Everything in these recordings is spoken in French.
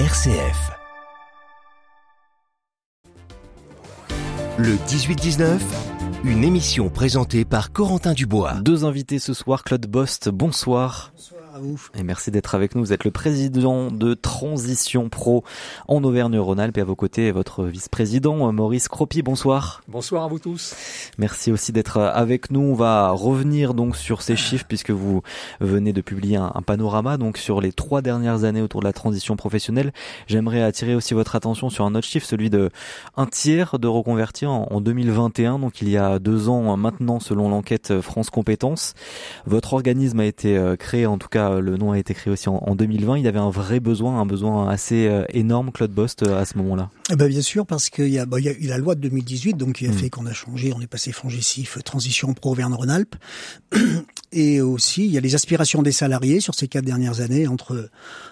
RCF. Le 18-19, une émission présentée par Corentin Dubois. Deux invités ce soir, Claude Bost, bonsoir. Bonsoir à vous. Et merci d'être avec nous. Vous êtes le président de Transition Pro en Auvergne-Rhône-Alpes et à vos côtés votre vice-président Maurice Cropi. Bonsoir. Bonsoir à vous tous. Merci aussi d'être avec nous. On va revenir donc sur ces chiffres puisque vous venez de publier un, un panorama donc sur les trois dernières années autour de la transition professionnelle. J'aimerais attirer aussi votre attention sur un autre chiffre, celui de un tiers de reconvertis en, en 2021. Donc il y a deux ans maintenant selon l'enquête France Compétences. Votre organisme a été euh, créé, en tout cas le nom a été créé aussi en, en 2020. Il y avait un vrai besoin, un besoin assez euh, énorme, Claude Bost, euh, à ce moment-là. Eh ben bien sûr, parce qu'il y a, bah, y a eu la loi de 2018, donc qui a Mm. fait qu'on a changé, on est passé Fongicif, Transition Pro Auvergne-Rhône-Alpes. Et aussi, il y a les aspirations des salariés sur ces quatre dernières années, entre,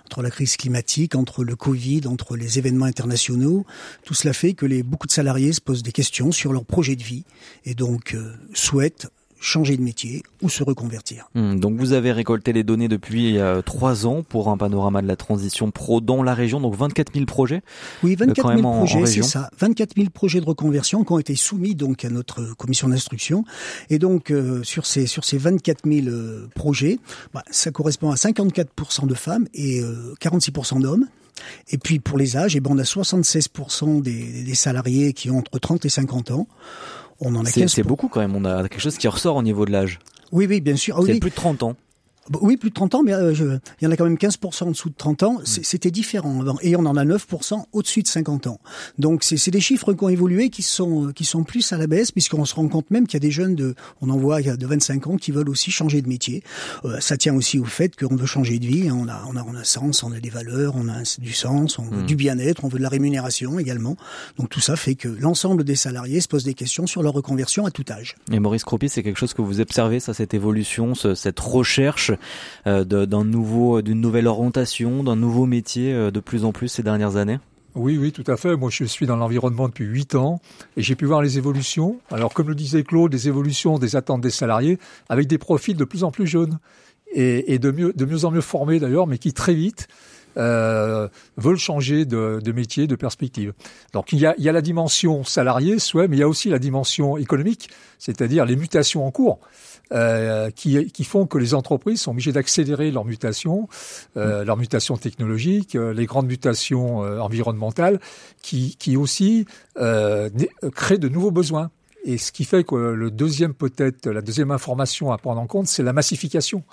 entre la crise climatique, entre le Covid, entre les événements internationaux. Tout cela fait que les, beaucoup de salariés se posent des questions sur leur projet de vie et donc euh, souhaitent changer de métier ou se reconvertir. Hmm, Donc vous avez récolté les données depuis euh, trois ans pour un panorama de la transition pro dans la région, donc 24 000 projets. Oui, 24 quand 000 même en- en projets, c'est ça. 24 000 projets de reconversion qui ont été soumis donc à notre commission d'instruction. Et donc euh, sur ces sur ces 24 000 euh, projets, bah, ça correspond à 54% de femmes et euh, 46% d'hommes. Et puis pour les âges, eh ben on a 76 des, des salariés qui ont entre 30 et 50 ans. On en a C'est 15 c'est beaucoup quand même. On a quelque chose qui ressort au niveau de l'âge. Oui, oui, bien sûr. Ah, oui. plus de 30 ans. Oui, plus de 30 ans, mais euh, je- il y en a quand même 15% en dessous de 30 ans. C'était différent avant. Et on en a 9% au-dessus de 50 ans. Donc c'est des chiffres qui ont évolué, qui sont euh, qui sont plus à la baisse, puisqu'on se rend compte même qu'il y a des jeunes de, on en voit il y a de 25 ans qui veulent aussi changer de métier. Euh, ça tient aussi au fait qu'on veut changer de vie. hein. On a on a on a sens, on a des valeurs, on a du sens, on veut du bien-être, on veut de la rémunération également. Donc tout ça fait que l'ensemble des salariés se posent des questions sur leur reconversion à tout âge. Et Maurice Cropi, c'est quelque chose que vous observez, ça, cette évolution, ce- cette recherche euh, d'un nouveau, d'une nouvelle orientation, d'un nouveau métier euh, de plus en plus ces dernières années? Oui, oui, tout à fait. Moi, je suis dans l'environnement depuis huit ans et j'ai pu voir les évolutions. Alors, comme le disait Claude, des évolutions des attentes des salariés avec des profils de plus en plus jeunes et, de, mieux, de mieux en mieux formés d'ailleurs, mais qui très vite euh, veulent changer de, métier, de perspective. Donc, il y, a, il y a la dimension salarié, souhait, mais il y a aussi la dimension économique, c'est-à-dire les mutations en cours. Euh, qui, qui font que les entreprises sont obligées d'accélérer leurs mutations, euh, leurs mutations technologiques, euh, les grandes mutations euh, environnementales, qui, qui aussi créent de nouveaux besoins. Et ce qui fait que le deuxième peut-être, la deuxième information à prendre en compte, c'est la massification.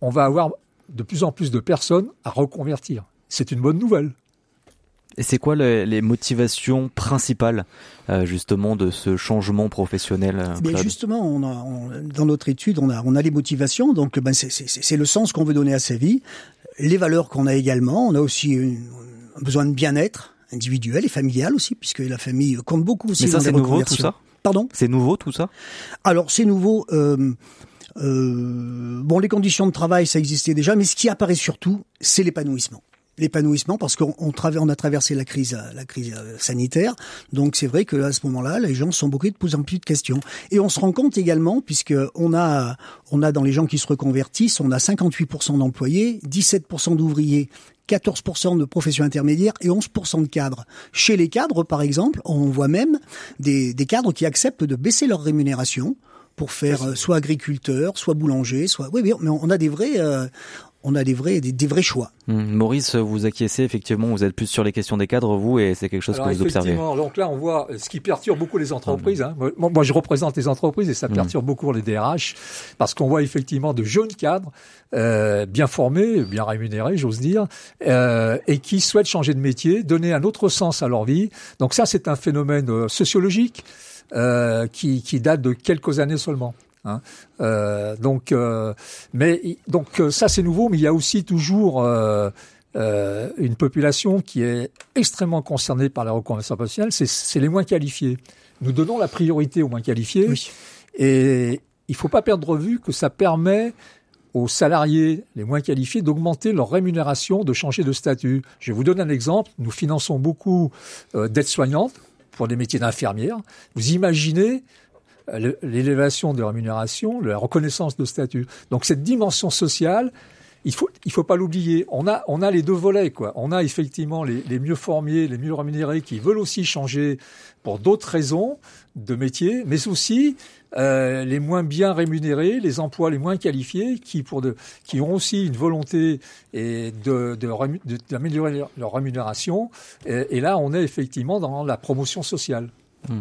On va avoir de plus en plus de personnes à reconvertir. C'est une bonne nouvelle. Et c'est quoi le- les motivations principales, euh, justement, de ce changement professionnel euh, Mais justement, on a, on- dans notre étude, on a, on a les motivations. Donc, ben, c'est- le sens qu'on veut donner à sa vie, les valeurs qu'on a également. On a aussi une- un besoin de bien-être individuel et familial aussi, puisque la famille compte beaucoup aussi Mais ça, c'est nouveau, tout ça Pardon? C'est nouveau, tout ça? Alors, c'est nouveau. Euh, bon, les conditions de travail, ça existait déjà, mais ce qui apparaît surtout, c'est l'épanouissement. L'épanouissement, parce qu'on on, a traversé la crise, la crise euh, sanitaire, donc c'est vrai que à ce moment-là, les gens sont beaucoup de plus en plus de questions. Et on se rend compte également, puisque on a, on a dans les gens qui se reconvertissent, on a 58% d'employés, 17% d'ouvriers, 14% de professions intermédiaires et 11% de cadres. Chez les cadres, par exemple, on voit même des, des cadres qui acceptent de baisser leur rémunération pour faire euh, soit agriculteur, soit boulanger, soit oui, oui, mais on a des vrais, euh, on a des vrais, des, des vrais choix. Hum, Maurice, vous acquiescez effectivement, vous êtes plus sur les questions des cadres, vous, et c'est quelque chose Alors que vous observez. effectivement, donc là on voit ce qui perturbe beaucoup les entreprises. hein. Moi, moi, je représente les entreprises et ça perturbe beaucoup les DRH parce qu'on voit effectivement de jeunes cadres euh, bien formés, bien rémunérés, j'ose dire, euh, et qui souhaitent changer de métier, donner un autre sens à leur vie. Donc ça, c'est un phénomène euh, sociologique euh, qui, qui date de quelques années seulement. Hein. Euh, donc, euh, mais donc euh, ça c'est nouveau, mais il y a aussi toujours euh, une population qui est extrêmement concernée par la reconversion professionnelle, c'est- les moins qualifiés. Nous donnons la priorité aux moins qualifiés Oui. et il faut pas perdre de vue que ça permet aux salariés les moins qualifiés d'augmenter leur rémunération, de changer de statut. Je vais vous donner un exemple. Nous finançons beaucoup euh, d'aides-soignantes pour des métiers d'infirmière. Vous imaginez l'élévation de rémunération, la reconnaissance de statut. Donc cette dimension sociale il faut il faut pas l'oublier. On a on a les deux volets quoi. On a effectivement les, les mieux formés, les mieux rémunérés qui veulent aussi changer pour d'autres raisons de métier, mais aussi euh, les moins bien rémunérés, les emplois les moins qualifiés, qui pour de, qui ont aussi une volonté et de d'améliorer de, leur rémunération. Et, et, là, on est effectivement dans la promotion sociale. Mmh.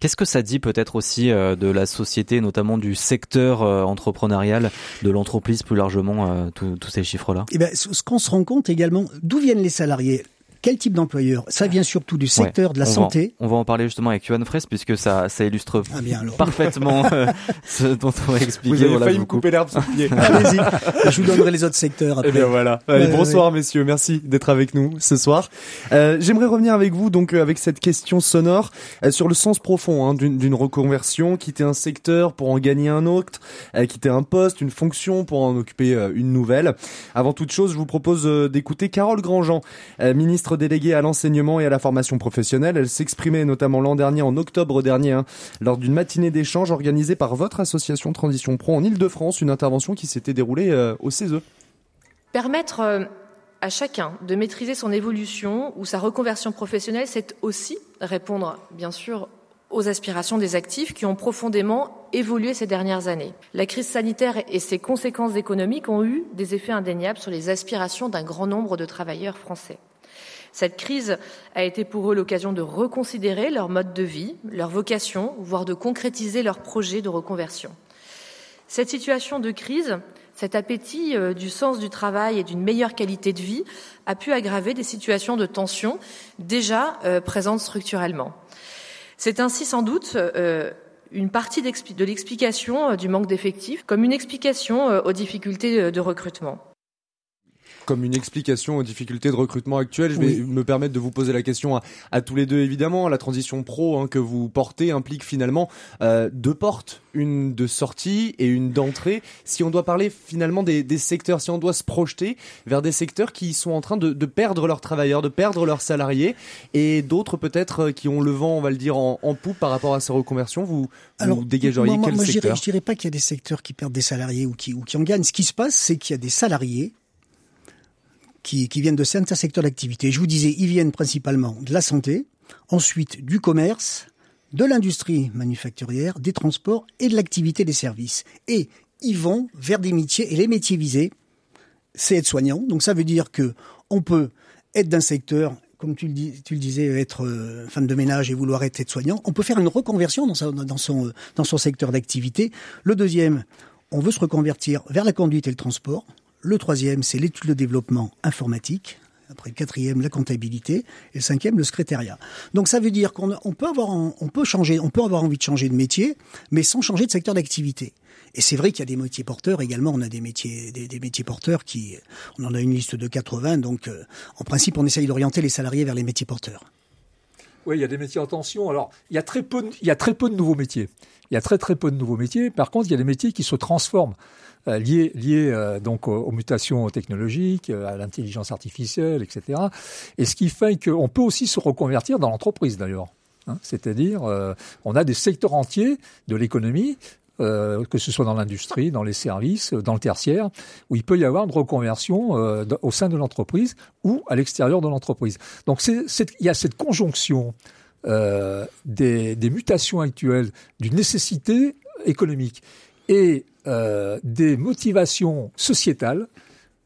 Qu'est-ce que ça dit peut-être aussi euh, de la société, notamment du secteur euh, entrepreneurial, de l'entreprise plus largement, euh, tous ces chiffres-là? Eh ben, ce qu'on se rend compte également, d'où viennent les salariés? Quel type d'employeur? Ça vient surtout du secteur de la santé. on va en parler justement avec Johan Fraisse puisque ça, ça illustre ah bien, parfaitement euh, ce dont on va expliquer. Vous avez voilà, failli me couper l'herbe sous le pied. Allez-y, je vous donnerai les autres secteurs après. Eh bien voilà. Allez, bonsoir messieurs, merci d'être avec nous ce soir. Euh, J'aimerais revenir avec vous donc euh, avec cette question sonore euh, sur le sens profond hein, d'une reconversion, quitter un secteur pour en gagner un autre, euh, quitter un poste, une fonction pour en occuper une nouvelle. Avant toute chose, je vous propose d'écouter Carole Grandjean, ministre déléguée à l'enseignement et à la formation professionnelle. Elle s'exprimait notamment l'an dernier, en octobre dernier, hein, lors d'une matinée d'échange organisée par votre association Transition Pro en Ile-de-France, une intervention qui s'était déroulée euh, au CESE. Permettre euh, à chacun de maîtriser son évolution ou sa reconversion professionnelle, c'est aussi répondre, bien sûr, aux aspirations des actifs qui ont profondément évolué ces dernières années. La crise sanitaire et ses conséquences économiques ont eu des effets indéniables sur les aspirations d'un grand nombre de travailleurs français. Cette crise a été pour eux l'occasion de reconsidérer leur mode de vie, leur vocation, voire de concrétiser leurs projets de reconversion. Cette situation de crise, cet appétit euh, du sens du travail et d'une meilleure qualité de vie a pu aggraver des situations de tension déjà euh, présentes structurellement. C'est ainsi sans doute euh, une partie de l'explication du manque d'effectifs comme une explication aux difficultés de recrutement comme une explication aux difficultés de recrutement actuelles. Je vais me permettre de vous poser la question à, tous les deux, évidemment. La transition pro hein, que vous portez implique finalement euh, deux portes, une de sortie et une d'entrée. Si on doit parler finalement des, secteurs, si on doit se projeter vers des secteurs qui sont en train de, perdre leurs travailleurs, de perdre leurs salariés, et d'autres peut-être euh, qui ont le vent, on va le dire, en, poupe par rapport à ces reconversions, vous, vous dégageriez quel secteur? Je dirais pas qu'il y a des secteurs qui perdent des salariés ou qui, ou qui en gagnent. Ce qui se passe, c'est qu'il y a des salariés qui, viennent de certains secteurs d'activité. Je vous disais, ils viennent principalement de la santé, ensuite du commerce, de l'industrie manufacturière, des transports et de l'activité des services. Et ils vont vers des métiers, et les métiers visés, c'est être soignant. Donc ça veut dire que on peut être d'un secteur, comme tu le, disais, être euh, femme de ménage et vouloir être aide-soignant. On peut faire une reconversion dans son secteur d'activité. Le deuxième, on veut se reconvertir vers la conduite et le transport. Le troisième, c'est l'étude de développement informatique. Après le quatrième, la comptabilité. Et le cinquième, le secrétariat. Donc ça veut dire qu'on peut avoir, on peut changer, on peut avoir envie de changer de métier, mais sans changer de secteur d'activité. Et c'est vrai qu'il y a des métiers porteurs également. On a des métiers, des, métiers porteurs qui, on en a une liste de 80. Donc, euh, en principe, on essaye d'orienter les salariés vers les métiers porteurs. Oui, il y a des métiers en tension. Alors, il y a très peu, il y a très peu de nouveaux métiers. Il y a très très peu de nouveaux métiers. Par contre, il y a des métiers qui se transforment. Euh, liées, liées euh, donc aux, mutations technologiques, euh, à l'intelligence artificielle, etc. Et ce qui fait qu'on peut aussi se reconvertir dans l'entreprise d'ailleurs. Hein. C'est-à-dire, on a des secteurs entiers de l'économie euh, que ce soit dans l'industrie, dans les services, dans le tertiaire, où il peut y avoir une reconversion euh, au sein de l'entreprise ou à l'extérieur de l'entreprise. Donc il y a cette conjonction euh, des, mutations actuelles, d'une nécessité économique et euh, des motivations sociétales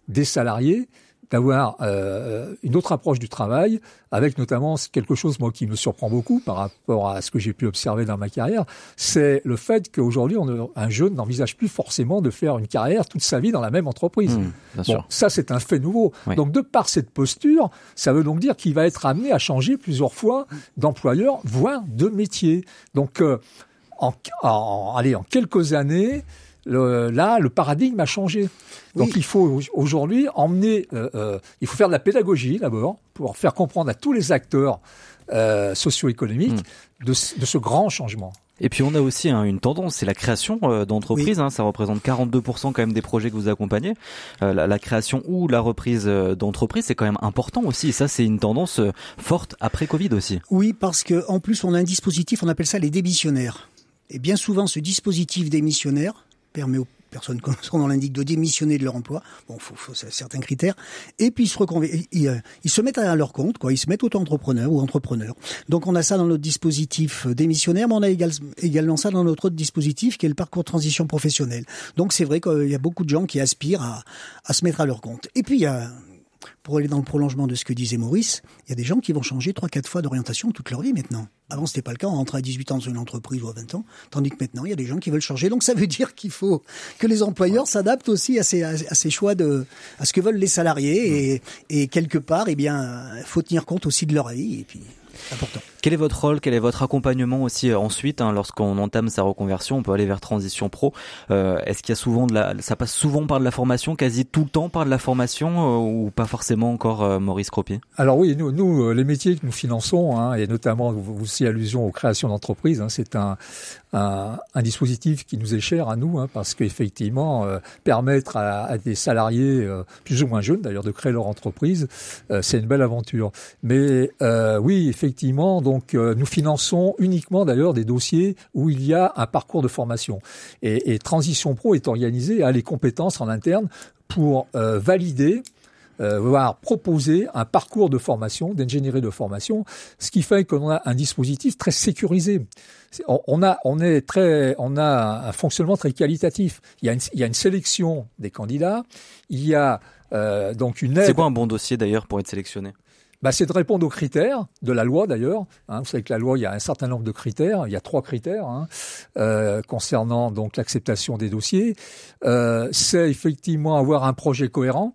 des salariés d'avoir euh, une autre approche du travail, avec notamment quelque chose moi qui me surprend beaucoup par rapport à ce que j'ai pu observer dans ma carrière, c'est le fait qu'aujourd'hui un jeune n'envisage plus forcément de faire une carrière toute sa vie dans la même entreprise. Mmh, bon, ça c'est un fait nouveau. Donc de par cette posture, ça veut donc dire qu'il va être amené à changer plusieurs fois d'employeur, voire de métier. Donc euh, en, en, allez, en quelques années, là, le paradigme a changé. Donc il faut aujourd'hui emmener, euh, euh, il faut faire de la pédagogie d'abord pour faire comprendre à tous les acteurs euh, socio-économiques hmm. de, ce grand changement. Et puis on a aussi hein, une tendance, c'est la création d'entreprises. Hein, ça représente 42% quand même des projets que vous accompagnez. la, création ou la reprise d'entreprise, c'est quand même important aussi. Et ça, c'est une tendance forte après Covid aussi. Oui, parce que en plus, on a un dispositif, on appelle ça les démissionnaires. Et bien souvent, ce dispositif démissionnaire permet aux personnes, comme son nom l'indique, de démissionner de leur emploi. Bon, faut, faut certains critères. Et puis ils se ils, euh, ils, se mettent à leur compte, quoi. Ils se mettent auto-entrepreneurs ou entrepreneurs. Donc on a ça dans notre dispositif démissionnaire, mais on a également ça dans notre autre dispositif qui est le parcours de transition professionnelle. Donc c'est vrai qu'il y a beaucoup de gens qui aspirent à, à se mettre à leur compte. Et puis il y a pour aller dans le prolongement de ce que disait Maurice, il y a des gens qui vont changer trois, quatre fois d'orientation toute leur vie maintenant. Avant, c'était pas le cas. On rentrait à 18 ans dans une entreprise ou à 20 ans. Tandis que maintenant, il y a des gens qui veulent changer. Donc, ça veut dire qu'il faut que les employeurs s'adaptent aussi à ces, choix de, à ce que veulent les salariés. Et, quelque part, eh bien, faut tenir compte aussi de leur avis. Et puis, important. Quel est votre rôle Quel est votre accompagnement aussi euh, ensuite hein, lorsqu'on entame sa reconversion? On peut aller vers transition pro. Euh, Est-ce qu'il y a souvent de la, ça passe souvent par de la formation, quasi tout le temps par de la formation euh, ou pas forcément encore euh, Maurice Cropier? Alors oui, nous, les métiers que nous finançons hein, et notamment vous aussi allusion aux créations d'entreprises, hein, c'est un, dispositif qui nous est cher à nous parce qu'effectivement permettre à, à, des salariés plus ou moins jeunes d'ailleurs de créer leur entreprise, c'est une belle aventure. Mais oui, effectivement, donc donc, euh, nous finançons uniquement d'ailleurs des dossiers où il y a un parcours de formation. Et, Transition Pro est organisé à les compétences en interne pour euh, valider euh, voire proposer un parcours de formation, d'ingénierie de formation, ce qui fait qu'on a un dispositif très sécurisé. On, a, on est très, on a un fonctionnement très qualitatif. Il y a une, sélection des candidats. Il y a donc une aide. C'est quoi un bon dossier d'ailleurs pour être sélectionné? Bah, c'est de répondre aux critères de la loi d'ailleurs. Hein, vous savez que la loi, il y a un certain nombre de critères. Il y a trois critères hein, euh, concernant donc l'acceptation des dossiers. Euh, c'est effectivement avoir un projet cohérent.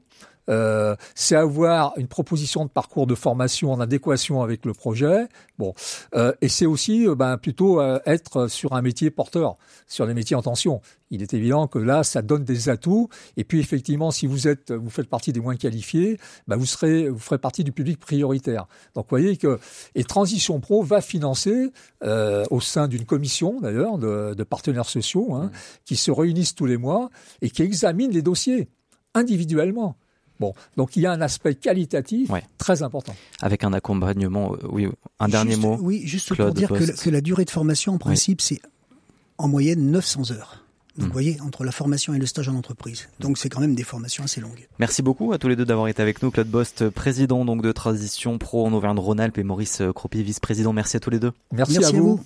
Euh, c'est avoir une proposition de parcours de formation en adéquation avec le projet. Bon, euh, et c'est aussi euh, ben, plutôt être sur un métier porteur, sur les métiers en tension. Il est évident que là, ça donne des atouts. Et puis effectivement, si vous êtes, vous faites partie des moins qualifiés, ben, vous serez, vous ferez partie du public prioritaire. Donc, vous voyez que et Transition Pro va financer au sein d'une commission d'ailleurs de, de, partenaires sociaux hein, mmh. qui se réunissent tous les mois et qui examinent les dossiers individuellement. Bon, donc il y a un aspect qualitatif très important. Avec un accompagnement, euh, oui, un dernier mot. Oui, juste pour dire que, la durée de formation, en principe, c'est en moyenne 900 heures. Donc, hmm. vous voyez, entre la formation et le stage en entreprise. Donc, c'est quand même des formations assez longues. Merci beaucoup à tous les deux d'avoir été avec nous. Claude Bost, président donc de Transition Pro en Auvergne-Rhône-Alpes et Maurice Cropi, vice-président. Merci à tous les deux. Merci, à, vous.